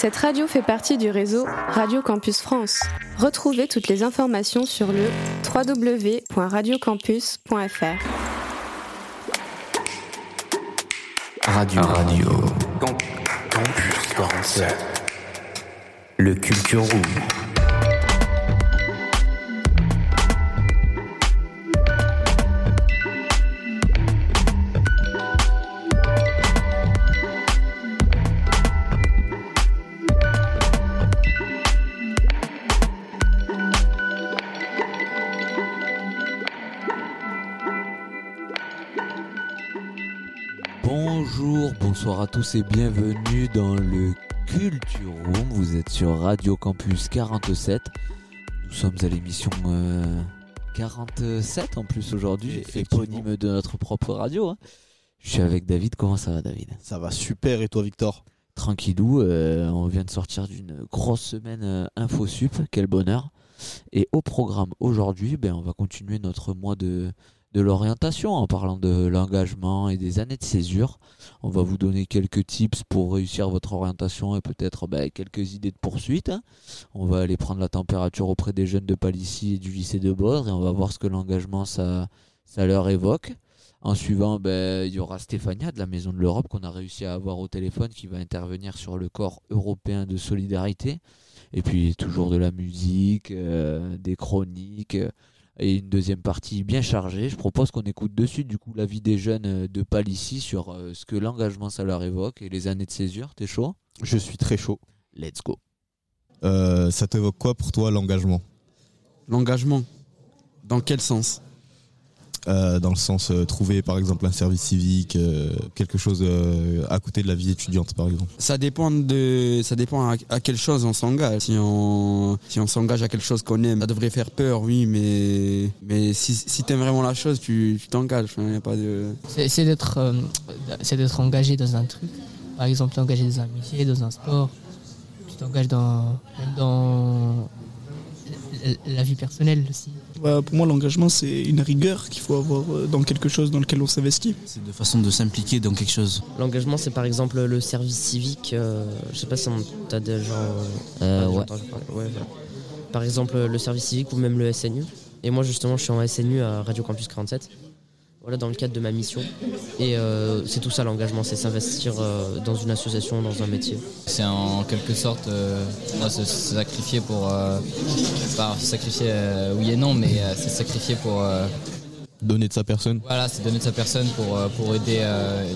Cette radio fait partie du réseau Radio Campus France. Retrouvez toutes les informations sur le www.radiocampus.fr. Radio Radio. Campus 47. Le Culture Room. Tous et bienvenue dans le Culture Room. Vous êtes sur Radio Campus 47. Nous sommes à l'émission euh, 47 en plus aujourd'hui, éponyme de notre propre radio. hein. Je suis avec David. Comment ça va, David? Ça va super et toi Victor? Tranquillou. euh, on vient de sortir d'une grosse semaine euh, Info Sup. Quel bonheur. Et au programme aujourd'hui, ben, on va continuer notre mois de, de l'orientation en parlant de l'engagement et des années de césure. On va vous donner quelques tips pour réussir votre orientation et peut-être ben, quelques idées de poursuite. hein. On va aller prendre la température auprès des jeunes de Palissy et du lycée de Baudre et on va voir ce que l'engagement ça, leur évoque. En suivant, ben, il y aura Stéphania de la Maison de l'Europe qu'on a réussi à avoir au téléphone qui va intervenir sur le corps européen de solidarité. Et puis toujours de la musique, euh, des chroniques euh, et une deuxième partie bien chargée. Je propose qu'on écoute de suite du coup l'avis des jeunes euh, de Palissy sur euh, ce que l'engagement ça leur évoque et les années de césure. T'es chaud? Je suis très chaud. Let's go. Euh, ça t'évoque quoi pour toi l'engagement? L'engagement? Dans quel sens? Euh, Dans le sens euh, trouver par exemple un service civique, euh, quelque chose euh, à côté de la vie étudiante par exemple. Ça dépend de, ça dépend à, à quelle chose on s'engage. Si on, si on s'engage à quelque chose qu'on aime, ça devrait faire peur, oui, mais, mais si, si t'aimes vraiment la chose, tu, t'engages. Il y a pas de. C'est d'être euh, c'est d'être engagé dans un truc. Par exemple, t'engager dans un métier, dans un sport. Tu t'engages dans, même dans la- vie personnelle aussi. Bah, pour moi, l'engagement, c'est une rigueur qu'il faut avoir euh, dans quelque chose dans lequel on s'investit. C'est de façon de s'impliquer dans quelque chose. L'engagement, c'est par exemple le service civique. euh, je sais pas si on t'a déjà, Euh, ouais. Ouais, voilà. Par exemple, le service civique ou même le SNU. Et moi, justement, je suis en SNU à Radio Campus 47. Voilà, dans le cadre de ma mission. Et euh, c'est tout ça l'engagement, c'est s'investir euh, dans une association, dans un métier. C'est en quelque sorte euh, se sacrifier pour. pas se sacrifier oui et non, mais c'est sacrifier pour. Euh, Donner de sa personne. voilà, c'est donner de sa personne pour, euh, pour aider. Euh,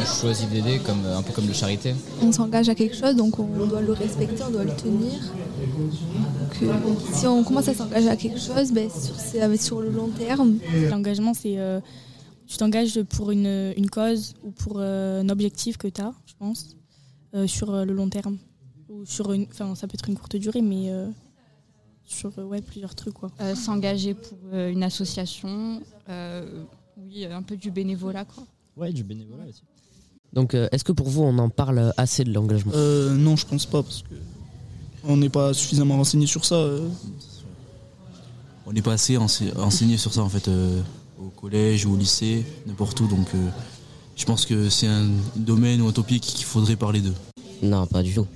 on choisit d'aider, comme, un peu comme le charité. on s'engage à quelque chose, donc on doit le respecter, on doit le tenir. Donc, euh, si on commence à s'engager à quelque chose, ben, sur, c'est avec- sur le long terme. L'engagement, c'est euh, tu t'engages pour une, une cause ou pour euh, un objectif que tu as, je pense, euh, sur euh, le long terme. Ou sur une, enfin, ça peut être une courte durée, mais euh, sur euh, ouais, plusieurs trucs. Quoi. Euh, s'engager pour euh, une association, euh, oui, un peu du bénévolat quoi. Ouais, du bénévolat aussi. Donc, euh, est-ce que pour vous, on en parle assez de l'engagement? Euh, non, je pense pas, parce que on n'est pas suffisamment renseigné sur ça. euh. On n'est pas assez ense- enseigné sur ça en fait euh, au collège ou au lycée, n'importe où. Donc euh, je pense que c'est un domaine ou un topic qu'il faudrait parler d'eux. Non, pas du tout.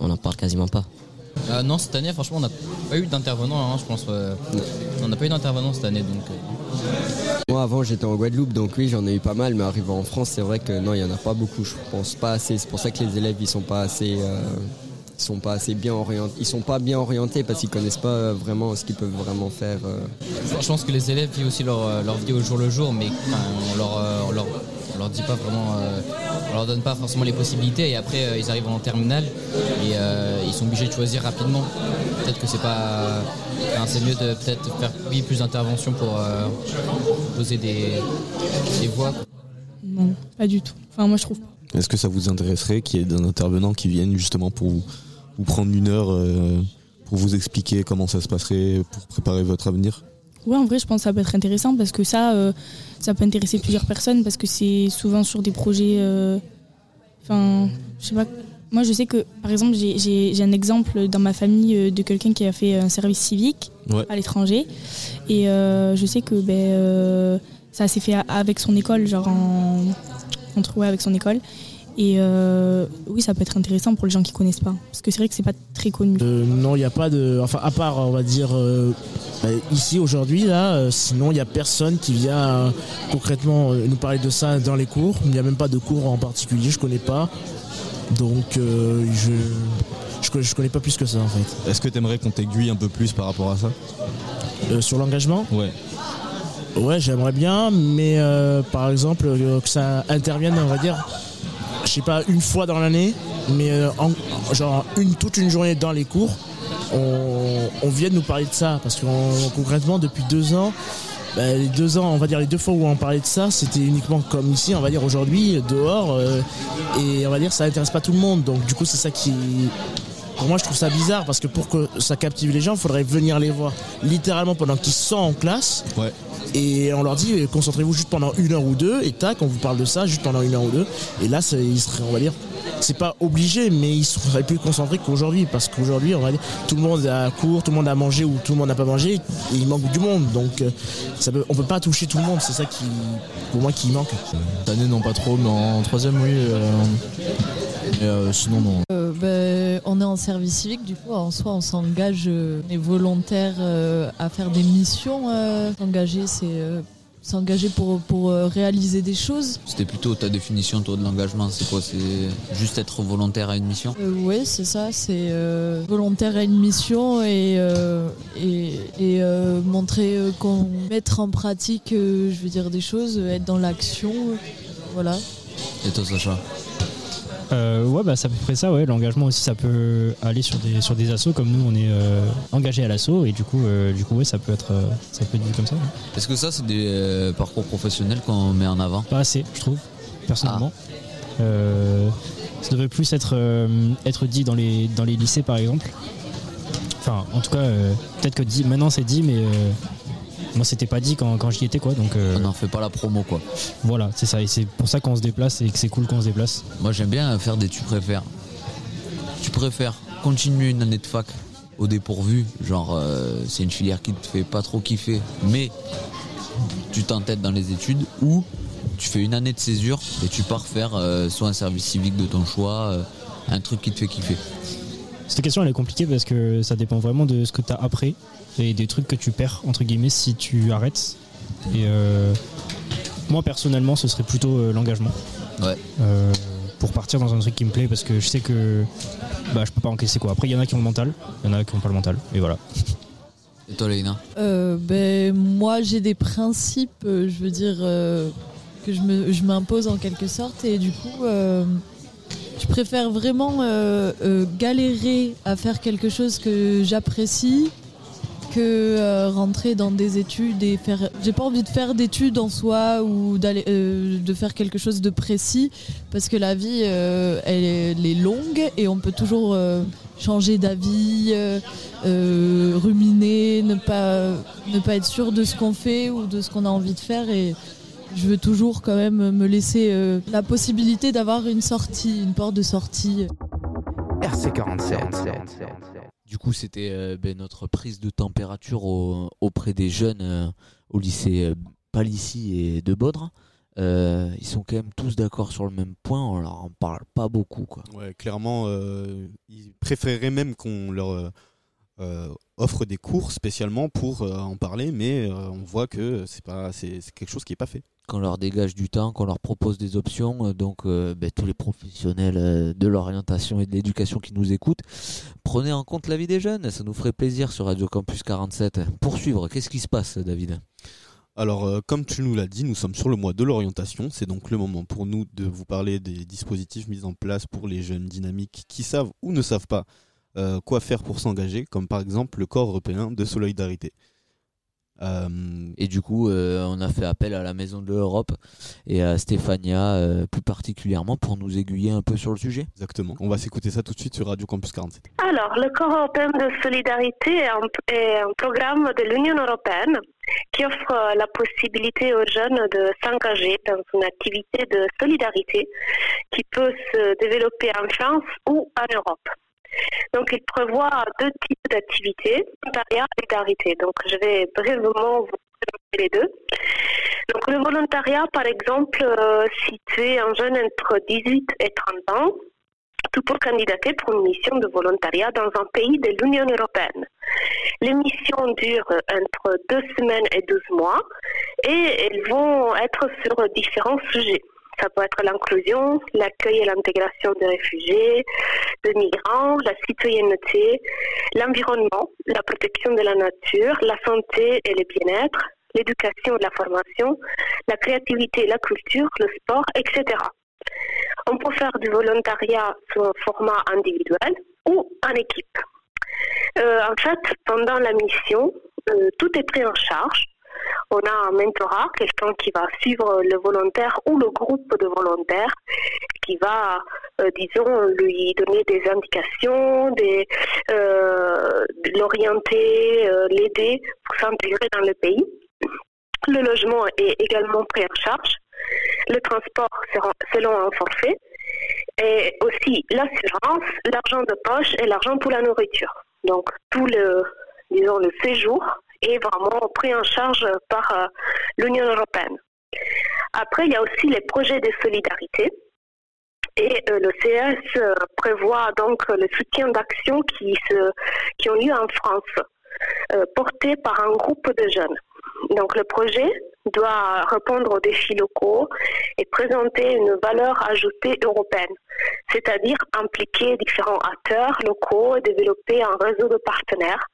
On n'en parle quasiment pas. Euh, non, cette année, franchement, on n'a pas eu d'intervenant, hein, je pense. euh, on n'a pas eu d'intervenant cette année, donc. euh, Moi avant j'étais en Guadeloupe donc oui j'en ai eu pas mal mais arrivé en France c'est vrai que non il y en a pas beaucoup je pense pas assez c'est pour ça que les élèves ils sont pas assez euh, ils sont pas assez bien orientés ils sont pas bien orientés parce qu'ils connaissent pas vraiment ce qu'ils peuvent vraiment faire. Je pense que les élèves vivent aussi leur, leur vie au jour le jour, mais enfin, on leur, on leur, on leur dit pas vraiment, euh, on leur donne pas forcément les possibilités. Et après, euh, ils arrivent en terminale et euh, ils sont obligés de choisir rapidement. Peut-être que c'est pas, enfin, c'est mieux de peut-être faire oui, plus d'interventions pour euh, poser des, des voix. Non, pas du tout. Enfin, moi, je trouve pas. Est-ce que ça vous intéresserait qu'il y ait un intervenant qui vienne justement pour vous, vous prendre une heure euh, pour vous expliquer comment ça se passerait pour préparer votre avenir? Ouais, en vrai, je pense que ça peut être intéressant parce que ça, euh, ça peut intéresser plusieurs personnes parce que c'est souvent sur des projets. euh, Enfin, je sais pas. Moi, je sais que, par exemple, j'ai- un exemple dans ma famille euh, de quelqu'un qui a fait un service civique Ouais. à l'étranger. Et euh, je sais que ben, ça s'est fait avec son école, genre en, entre, ouais, avec son école. Et euh, oui, ça peut être intéressant pour les gens qui connaissent pas. Parce que c'est vrai que c'est pas très connu. Euh, non, il n'y a pas de. Enfin, à part, on va dire, euh, bah, ici aujourd'hui, là, euh, sinon, il n'y a personne qui vient euh, concrètement euh, nous parler de ça dans les cours. Il n'y a même pas de cours en particulier, je connais pas. Donc, euh, je. Je connais, je connais pas plus que ça en fait. Est-ce que tu aimerais qu'on t'aiguille un peu plus par rapport à ça? Euh, sur l'engagement? Ouais. Ouais, j'aimerais bien, mais euh, par exemple, euh, que ça intervienne, on va dire, je sais pas, une fois dans l'année, mais euh, en- genre une, toute une journée dans les cours, on, vient de nous parler de ça. Parce que on- concrètement, depuis deux ans, bah, les deux ans, on va dire les deux fois où on parlait de ça, c'était uniquement comme ici, on va dire aujourd'hui, dehors, euh, et on va dire ça intéresse pas tout le monde. Donc du coup, c'est ça qui. Pour moi, je trouve ça bizarre parce que pour que ça captive les gens, il faudrait venir les voir littéralement pendant qu'ils sont en classe. Ouais. Et on leur dit, concentrez-vous juste pendant une heure ou deux, et tac, on vous parle de ça juste pendant une heure ou deux. Et là, ils seraient, on va dire, c'est pas obligé, mais ils seraient plus concentrés qu'aujourd'hui. Parce qu'aujourd'hui, on va dire, tout le monde à court, tout le monde a mangé ou tout le monde n'a pas mangé, et il manque du monde. Donc, euh, ça peut, on peut pas toucher tout le monde, c'est ça qui, pour moi, qui manque. Cette année, non, pas trop, mais en troisième, oui. euh, mais euh, sinon, non. Euh, ben, on est en service civique, du coup, en soi, on s'engage, euh, on est volontaire euh, à faire des missions. euh. S'engager, c'est euh, s'engager pour, pour euh, réaliser des choses. C'était plutôt ta définition, toi, de l'engagement. C'est quoi? C'est juste être volontaire à une mission? Oui, c'est ça, c'est euh, volontaire à une mission et, euh, et, et, euh, montrer euh, qu'on mettre en pratique, euh, je veux dire, des choses, euh, être dans l'action. euh, voilà. Et toi, Sacha? Euh, ouais, bah, c'est à peu près ça, ouais. L'engagement aussi, ça peut aller sur des, sur des assos, comme nous, on est euh, engagé à l'asso, et du coup, euh, du coup ouais, ça peut être, euh, ça peut être vu comme ça. ouais. Est-ce que ça, c'est des euh, parcours professionnels qu'on met en avant? Pas assez, je trouve, personnellement. Euh, ça devrait plus être, être dit dans les, dans les lycées, par exemple. Enfin, en tout cas, peut-être que dit, maintenant c'est dit, mais moi c'était pas dit quand, quand j'y étais, quoi. Donc, euh, On n'en fait pas la promo, quoi. Voilà, c'est ça, et c'est pour ça qu'on se déplace et que c'est cool qu'on se déplace. Moi, j'aime bien faire des tu préfères. Tu préfères continuer une année de fac au dépourvu, genre euh, c'est une filière qui te fait pas trop kiffer, mais tu t'entêtes dans les études, ou tu fais une année de césure et tu pars faire euh, soit un service civique de ton choix, un truc qui te fait kiffer. Question elle est compliquée parce que ça dépend vraiment de ce que tu as après et des trucs que tu perds entre guillemets si tu arrêtes. Et euh, moi personnellement ce serait plutôt euh, l'engagement. Ouais. Euh, pour partir dans un truc qui me plaît parce que je sais que bah, je peux pas encaisser quoi. Après il y en a qui ont le mental, il y en a qui ont pas le mental et voilà. Et toi, Léna Euh, ben, moi, j'ai des principes, euh, je veux dire, euh, que je me- je m'impose en quelque sorte. Et du coup, euh, je préfère vraiment euh, euh, galérer à faire quelque chose que j'apprécie que euh, rentrer dans des études et faire. J'ai pas envie de faire d'études en soi ou d'aller de faire quelque chose de précis parce que la vie elle, est, elle est longue et on peut toujours changer d'avis, ruminer, ne pas ne pas être sûr de ce qu'on fait ou de ce qu'on a envie de faire et je veux toujours quand même me laisser euh, la possibilité d'avoir une sortie, une porte de sortie. RC47. Du coup, c'était euh, ben, notre prise de température au- auprès des jeunes euh, au lycée euh, Palissy et de Baudre. Euh, ils sont quand même tous d'accord sur le même point, on leur en parle pas beaucoup. Quoi. Ouais, clairement, euh, ils préféreraient même qu'on leur euh, euh, offre des cours spécialement pour euh, en parler, mais euh, on voit que c'est pas, c'est c'est quelque chose qui est pas fait. Qu'on leur dégage du temps, qu'on leur propose des options. euh, donc, euh, ben, tous les professionnels de l'orientation et de l'éducation qui nous écoutent, prenez en compte la vie des jeunes. Ça nous ferait plaisir sur Radio Campus 47. Poursuivre, qu'est-ce qui se passe, David? Alors, euh, comme tu nous l'as dit, nous sommes sur le mois de l'orientation. C'est donc le moment pour nous de vous parler des dispositifs mis en place pour les jeunes dynamiques qui savent ou ne savent pas euh, quoi faire pour s'engager, comme par exemple le corps européen de solidarité. Euh, Et du coup, euh, on a fait appel à la Maison de l'Europe et à Stéphania euh, plus particulièrement pour nous aiguiller un peu sur le sujet. Exactement. On va s'écouter ça tout de suite sur Radio Campus 47. Alors, le Corps européen de solidarité est un, est un programme de l'Union européenne qui offre la possibilité aux jeunes de s'engager dans une activité de solidarité qui peut se développer en France ou en Europe. Donc, il prévoit deux types d'activités, volontariat et solidarité. Donc, je vais brièvement vous présenter les deux. Donc le volontariat, par exemple, euh, si tu es un jeune entre 18 et 30 ans, tu peux candidater pour une mission de volontariat dans un pays de l'Union européenne. Les missions durent entre deux semaines et 12 mois et elles vont être sur différents sujets. Ça peut être l'inclusion, l'accueil et l'intégration des réfugiés, des migrants, la citoyenneté, l'environnement, la protection de la nature, la santé et le bien-être, l'éducation et la formation, la créativité et la culture, le sport, etc. On peut faire du volontariat sous un format individuel ou en équipe. Euh, en fait, pendant la mission, euh, tout est pris en charge. On a un mentorat, quelqu'un qui va suivre le volontaire ou le groupe de volontaires, qui va, euh, disons, lui donner des indications, euh, l'orienter, euh, l'aider pour s'intégrer dans le pays. Le logement est également pris en charge. Le transport sera selon un forfait. Et aussi l'assurance, l'argent de poche et l'argent pour la nourriture. Donc tout le, disons, le séjour est vraiment pris en charge par euh, l'Union européenne. Après, il y a aussi les projets de solidarité. Et euh, le CS euh, prévoit donc le soutien d'actions qui, qui ont lieu en France, euh, portés par un groupe de jeunes. Donc le projet doit répondre aux défis locaux et présenter une valeur ajoutée européenne, c'est-à-dire impliquer différents acteurs locaux et développer un réseau de partenaires.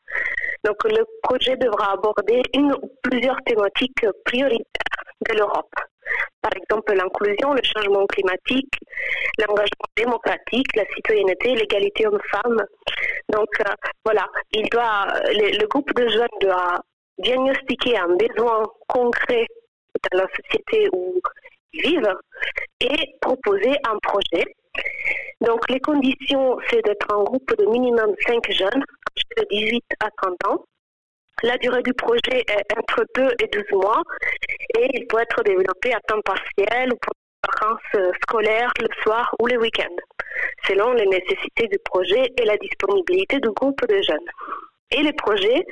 Donc le projet devra aborder une ou plusieurs thématiques prioritaires de l'Europe. Par exemple, l'inclusion, le changement climatique, l'engagement démocratique, la citoyenneté, l'égalité homme-femme. Donc euh, voilà, il doit, le, le groupe de jeunes doit diagnostiquer un besoin concret dans la société où ils vivent et proposer un projet. Donc les conditions, c'est d'être un groupe de minimum 5 jeunes, de 18 à 30 ans. La durée du projet est entre 2 et 12 mois et il peut être développé à temps partiel ou pour vacances scolaires le soir ou le week-end, selon les nécessités du projet et la disponibilité du groupe de jeunes. Et les projets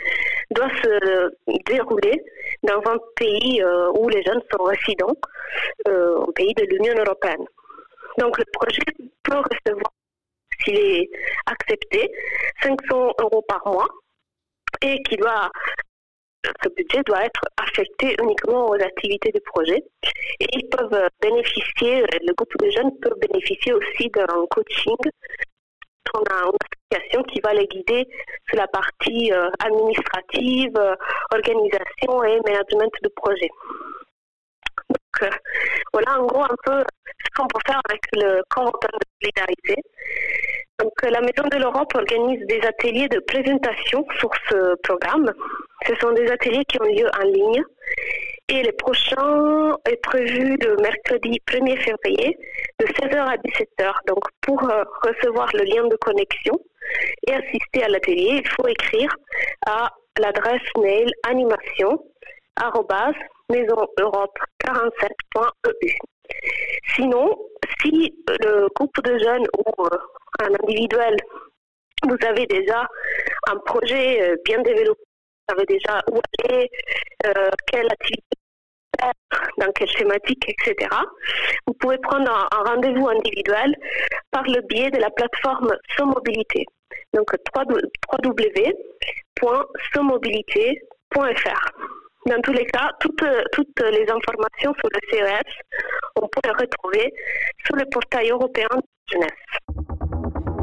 doivent se dérouler dans un pays euh, où les jeunes sont résidents, euh, un pays de l'Union européenne. Donc le projet peut recevoir, s'il est accepté, 500 euros par mois et qui doit ce budget doit être affecté uniquement aux activités du projet. Et ils peuvent bénéficier, le groupe de jeunes peut bénéficier aussi d'un coaching on a qui va les guider sur la partie euh, administrative, euh, organisation et management de projet. Donc euh, voilà en gros un peu ce qu'on peut faire avec le convention de solidarité. Donc la Maison de l'Europe organise des ateliers de présentation sur ce programme. Ce sont des ateliers qui ont lieu en ligne et le prochain est prévu le mercredi 1er février de 16h à 17h. Donc pour euh, recevoir le lien de connexion et assister à l'atelier, il faut écrire à l'adresse mail animation maisoneurope47.eu. Sinon, si le groupe de jeunes ou euh, un individuel, vous avez déjà un projet euh, bien développé, vous savez déjà où aller, quelle activité dans quelle thématique, etc. Vous pouvez prendre un, rendez-vous individuel par le biais de la plateforme Somobilité. Donc www.somobilité.fr. Dans tous les cas, toutes, toutes les informations sur le CES, on peut les retrouver sur le portail européen de jeunesse.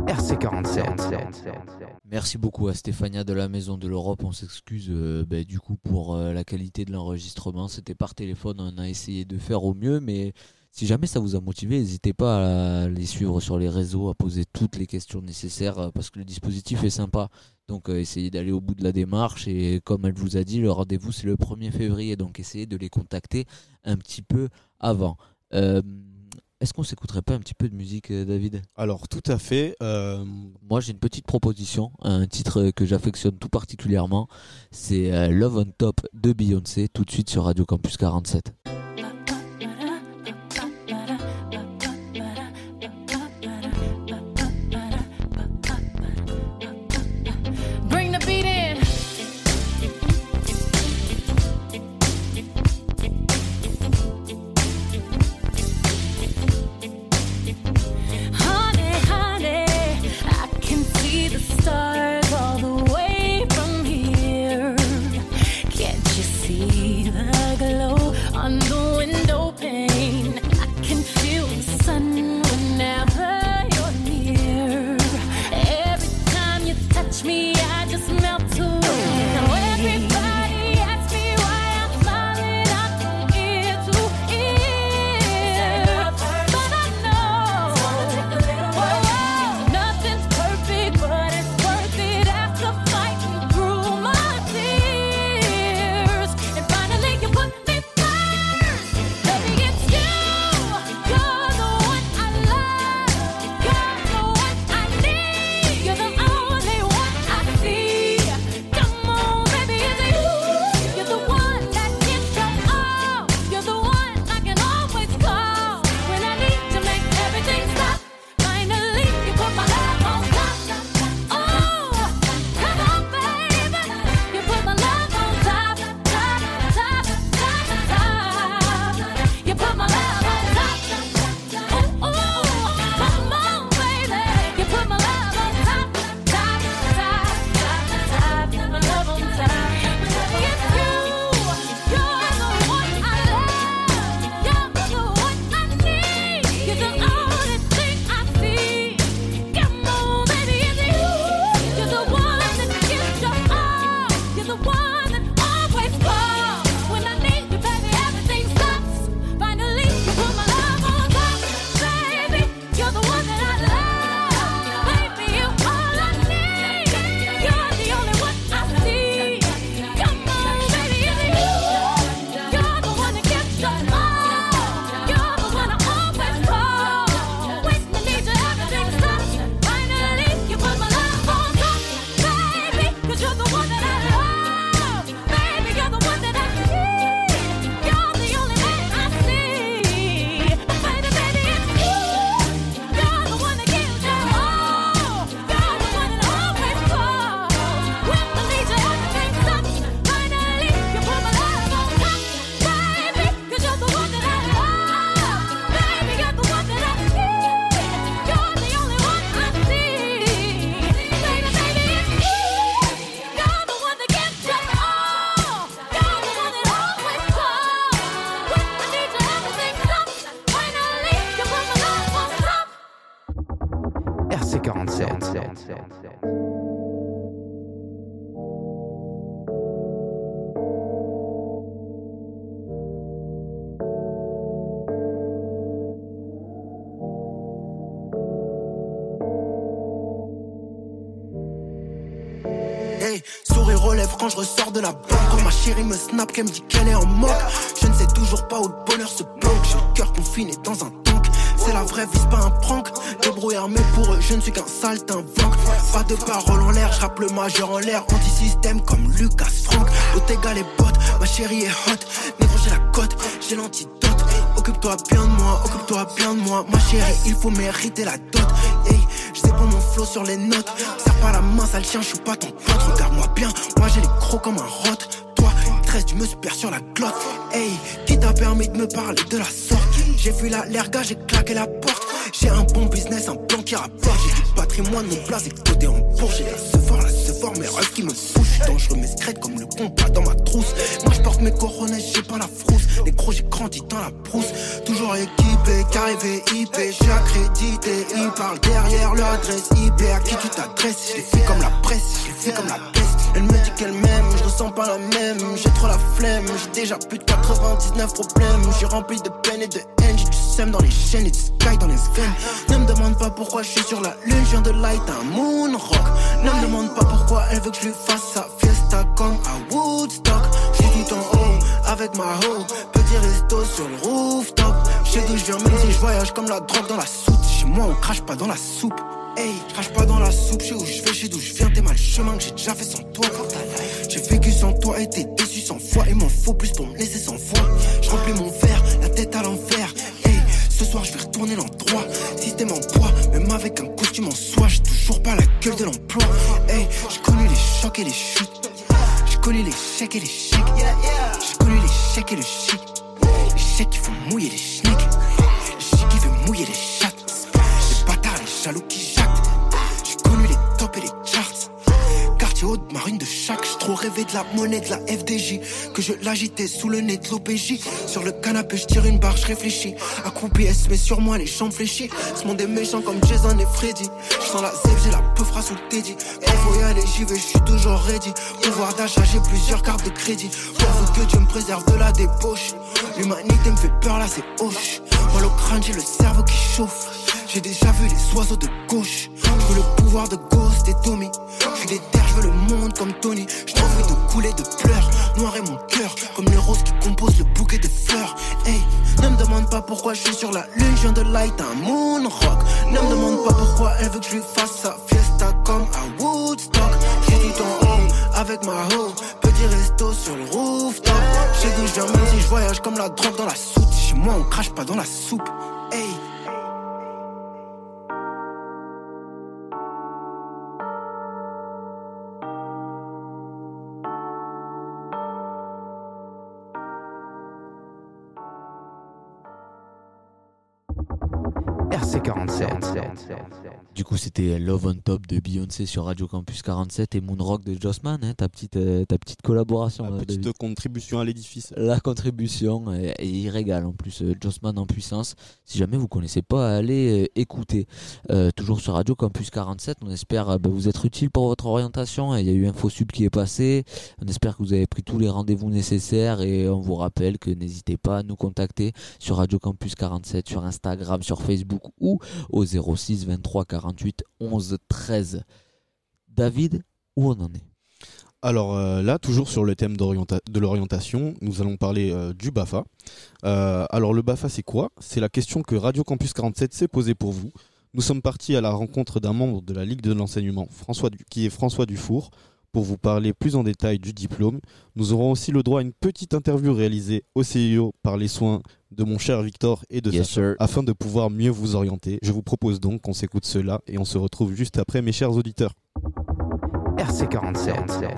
RC47. Merci beaucoup à Stéphania de la Maison de l'Europe. On s'excuse euh, bah, du coup pour euh, la qualité de l'enregistrement. C'était par téléphone, on a essayé de faire au mieux, mais si jamais ça vous a motivé, n'hésitez pas à les suivre sur les réseaux, à poser toutes les questions nécessaires euh, parce que le dispositif est sympa. Donc essayez d'aller au bout de la démarche et comme elle vous a dit, le rendez-vous c'est le 1er février, donc essayez de les contacter un petit peu avant. Est-ce qu'on s'écouterait pas un petit peu de musique, euh, David? Alors tout à fait. euh, Moi j'ai une petite proposition, un titre que j'affectionne tout particulièrement, c'est euh, Love on Top de Beyoncé, tout de suite sur Radio Campus 47. one la banque. Quand ma chérie me snap, qu'elle me dit qu'elle est en moque. Je ne sais toujours pas où le bonheur se planque. J'ai le cœur confiné dans un tank. C'est la vraie vie, c'est pas un prank. Débrouillard, mais pour eux, je ne suis qu'un saltimbanque. Pas de parole en l'air, je le majeur en l'air. Anti-système comme Lucas Frank. Bottega les bottes, ma chérie est hot. Négro, j'ai la cote, j'ai l'antidote. Occupe-toi bien de moi, occupe-toi bien de moi. Ma chérie, il faut mériter la dot. Sais pas mon flow sur les notes. Serre pas la main, sale chien, je suis pas ton pote. Regarde-moi bien, moi j'ai les crocs comme un rot. Toi, une tresse, tu me perds sur la glotte. Hey, qui t'a permis de me parler de la sorte? J'ai vu la l'erga, j'ai claqué la porte. J'ai un bon business, un plan qui rapporte. J'ai du patrimoine, mon place est côté en bourse. J'ai fort, mes rêves qui me suis dangereux, mais secrète comme le compas dans ma trousse. Moi je porte mes coronets, j'ai pas la frousse. Les gros, j'ai grandi dans la brousse. Toujours équipé, qu'arrivé IP. J'ai accrédité, ils parlent derrière leur adresse IP. À qui tu t'adresses? Je les fais comme la presse, je les fais comme la peste. Elle me dit qu'elle m'aime, ressens pas la même. J'ai trop la flemme, j'ai déjà plus de 99 problèmes. J'ai rempli de peine et de haine, j'ai du sème dans les chaînes et du sky dans les veines. Ne me demande pas pourquoi je suis sur la lune, je de light un moon rock. Ne me demande pas pourquoi elle veut que je lui fasse sa fiesta comme à Woodstock. Je suis tout en haut avec ma hoe, petit resto sur le rooftop. Sais d'où je viens, même si je voyage comme la drogue dans la soupe. Chez moi, on crache pas dans la soupe. Hey, crache pas dans la soupe, je sais où je vais, je sais d'où je viens, t'es mal chemin que j'ai déjà fait sans toi. J'ai vécu sans toi, été déçu sans foi, il m'en faut plus pour me laisser sans foi. Monnaie de la FDJ. Que je l'agitais sous le nez de l'OPJ. Sur le canapé, je tire une barre, je réfléchis. Accroupi, elle se sur moi, les jambes fléchies. Ce monde est méchant comme Jason et Freddy. Je sens la zèbre, j'ai la peufra sous le teddy. Eh, faut y aller, j'y vais, je suis toujours ready. Pouvoir d'achat, j'ai plusieurs cartes de crédit. Pourvu que Dieu me préserve de la débauche. L'humanité me fait peur, là, c'est hoche. Mal au crâne, j'ai le cerveau qui chauffe. J'ai déjà vu les oiseaux de gauche. Je le pouvoir de Ghost et Tommy. Je suis des terres, je veux le monde comme Tony. Je t'en veux de couler de pleurs. Noir est mon cœur, comme les roses qui composent le bouquet de fleurs. Hey, ne me demande pas pourquoi je suis sur la lune, je de light un moon rock. Ne me demande pas pourquoi elle veut que je lui fasse sa fiesta comme à Woodstock. J'ai tout en haut avec ma hoe, petit resto sur le rooftop. J'ai d'où je viens, si je voyage comme la drogue dans la soupe. Chez moi, on crache pas dans la soupe. Hey. RC47. Du coup, c'était Love on Top de Beyoncé sur Radio Campus 47 et Moonrock de Jossman, hein, ta, petite, euh, ta petite collaboration. La euh, petite David. contribution à l'édifice. La contribution et, et il régale en plus euh, Jossman en puissance. Si jamais vous connaissez pas, allez euh, écouter. Euh, toujours sur Radio Campus 47, on espère euh, bah, vous être utile pour votre orientation. Il y a eu InfoSub qui est passé. On espère que vous avez pris tous les rendez-vous nécessaires et on vous rappelle que n'hésitez pas à nous contacter sur Radio Campus 47, sur Instagram, sur Facebook ou au 06 23 48 11 13. David, où on en est? Alors euh, là, toujours sur le thème de l'orientation, nous allons parler euh, du BAFA. Euh, alors le BAFA, c'est quoi? C'est la question que Radio Campus 47 s'est posée pour vous. Nous sommes partis à la rencontre d'un membre de la Ligue de l'enseignement, François qui est François Dufour, pour vous parler plus en détail du diplôme. Nous aurons aussi le droit à une petite interview réalisée au CIO par les soins de mon cher Victor et de Yes, Sacha, sir. afin de pouvoir mieux vous orienter. Je vous propose donc qu'on s'écoute cela et on se retrouve juste après, mes chers auditeurs. RC47.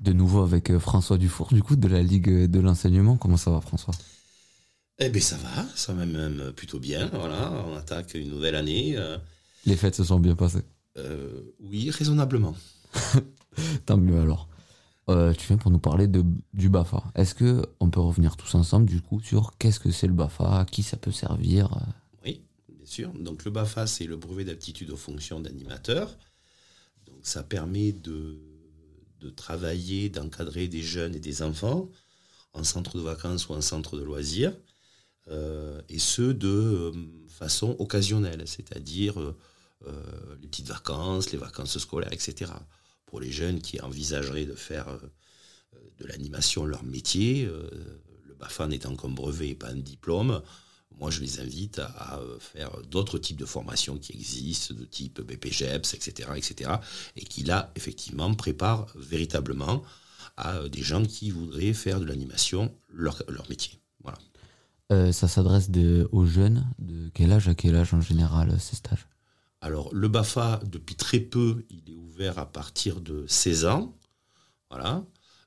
De nouveau avec euh, François Dufour, du coup, de la Ligue de l'enseignement. Comment ça va, François? Eh bien, ça va, ça va même plutôt bien. Voilà, on attaque une nouvelle année. euh, Les fêtes se sont bien passées. euh, oui, raisonnablement. Tant mieux alors. Euh, tu viens pour nous parler du BAFA. Est-ce que on peut revenir tous ensemble, du coup, sur qu'est-ce que c'est le BAFA, à qui ça peut servir euh, Oui, bien sûr. Donc le BAFA, c'est le brevet d'aptitude aux fonctions d'animateur. Donc ça permet de, travailler, d'encadrer des jeunes et des enfants en centre de vacances ou en centre de loisirs, euh, et ce de façon occasionnelle, c'est-à-dire les petites vacances, les vacances scolaires, etc. Pour les jeunes qui envisageraient de faire euh, de l'animation leur métier, euh, le BAFA n'étant qu'un brevet et pas un diplôme, moi je les invite à, euh, faire d'autres types de formations qui existent, de type BPGEPS, etc., etc., et qui là, effectivement, préparent véritablement à euh, des gens qui voudraient faire de l'animation leur, leur métier. Voilà. Euh, ça s'adresse aux jeunes? De quel âge à quel âge en général euh, ces stages? Alors, le BAFA, depuis très peu, il est ouvert à partir de 16 ans. Voilà.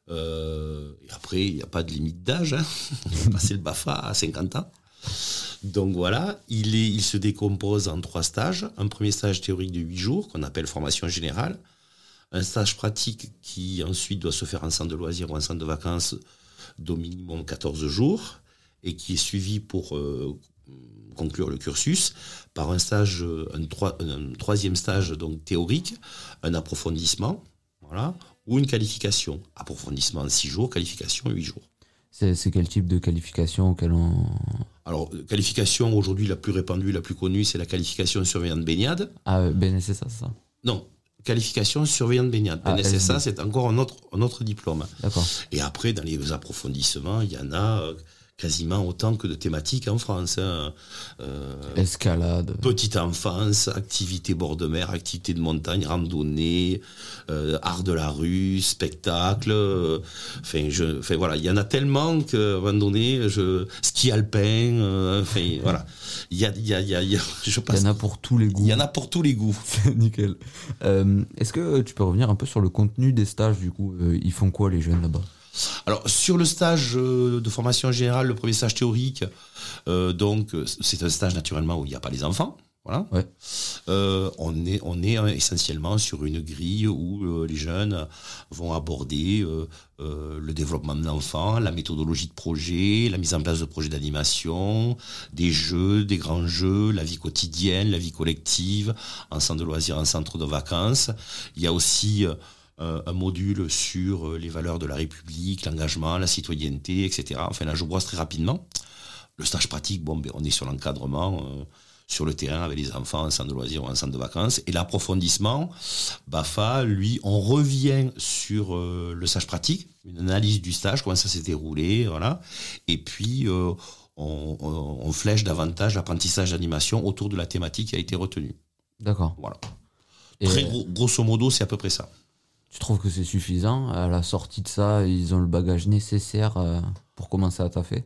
Euh, et après, il n'y a pas de limite d'âge. hein. On passer le BAFA à 50 ans. Donc voilà, il se décompose en trois stages. Un premier stage théorique de 8 jours, qu'on appelle formation générale. Un stage pratique qui ensuite doit se faire en centre de loisirs ou en centre de vacances d'au minimum 14 jours et qui est suivi pour euh, conclure le cursus par un stage, un, troi- un troisième stage donc théorique, un approfondissement, voilà, ou une qualification. Approfondissement 6 jours, qualification 8 jours. C'est quel type de qualification auquel on... Alors, qualification aujourd'hui la plus répandue, la plus connue, c'est la qualification surveillant de baignade. Ah, euh, BNSSA, c'est ça? Non, qualification surveillant de baignade. Ah, NSSA, SB. c'est encore un autre, un autre diplôme. D'accord. Et après, dans les approfondissements, il y en a euh, quasiment autant que de thématiques en France. hein. Euh, Escalade. Petite enfance, activité bord de mer, activité de montagne, randonnée, euh, art de la rue, spectacle. euh, Enfin, voilà, il y en a tellement qu'à un moment donné, je, ski alpin. Enfin voilà, il y a, il y a, il y a, il y a- je Il passe. y en a pour tous les goûts. Il y en a pour tous les goûts. Nickel. Est-ce que tu peux revenir un peu sur le contenu des stages du coup? Ils font quoi les jeunes là-bas? Alors sur le stage euh, de formation générale, le premier stage théorique, euh, donc euh, c'est un stage naturellement où il n'y a pas les enfants. Voilà. Euh, on est on est euh, essentiellement sur une grille où euh, les jeunes vont aborder euh, le développement de l'enfant, la méthodologie de projet, la mise en place de projets d'animation, des jeux, des grands jeux, la vie quotidienne, la vie collective, en centre de loisirs, en centre de vacances. Il y a aussi un module sur euh, les valeurs de la République, l'engagement, la citoyenneté, etc. Enfin, là, je brosse très rapidement. Le stage pratique, bon, ben, on est sur l'encadrement, euh, sur le terrain avec les enfants en centre de loisirs ou en centre de vacances. Et l'approfondissement, BAFA, lui, on revient sur euh, le stage pratique, une analyse du stage, comment ça s'est déroulé, voilà. Et puis, euh, on, on- on flèche davantage l'apprentissage d'animation autour de la thématique qui a été retenue. D'accord. Voilà. Et, Très gros- grosso modo, c'est à peu près ça. Tu trouves que c'est suffisant? À la sortie de ça, ils ont le bagage nécessaire euh, pour commencer à taffer?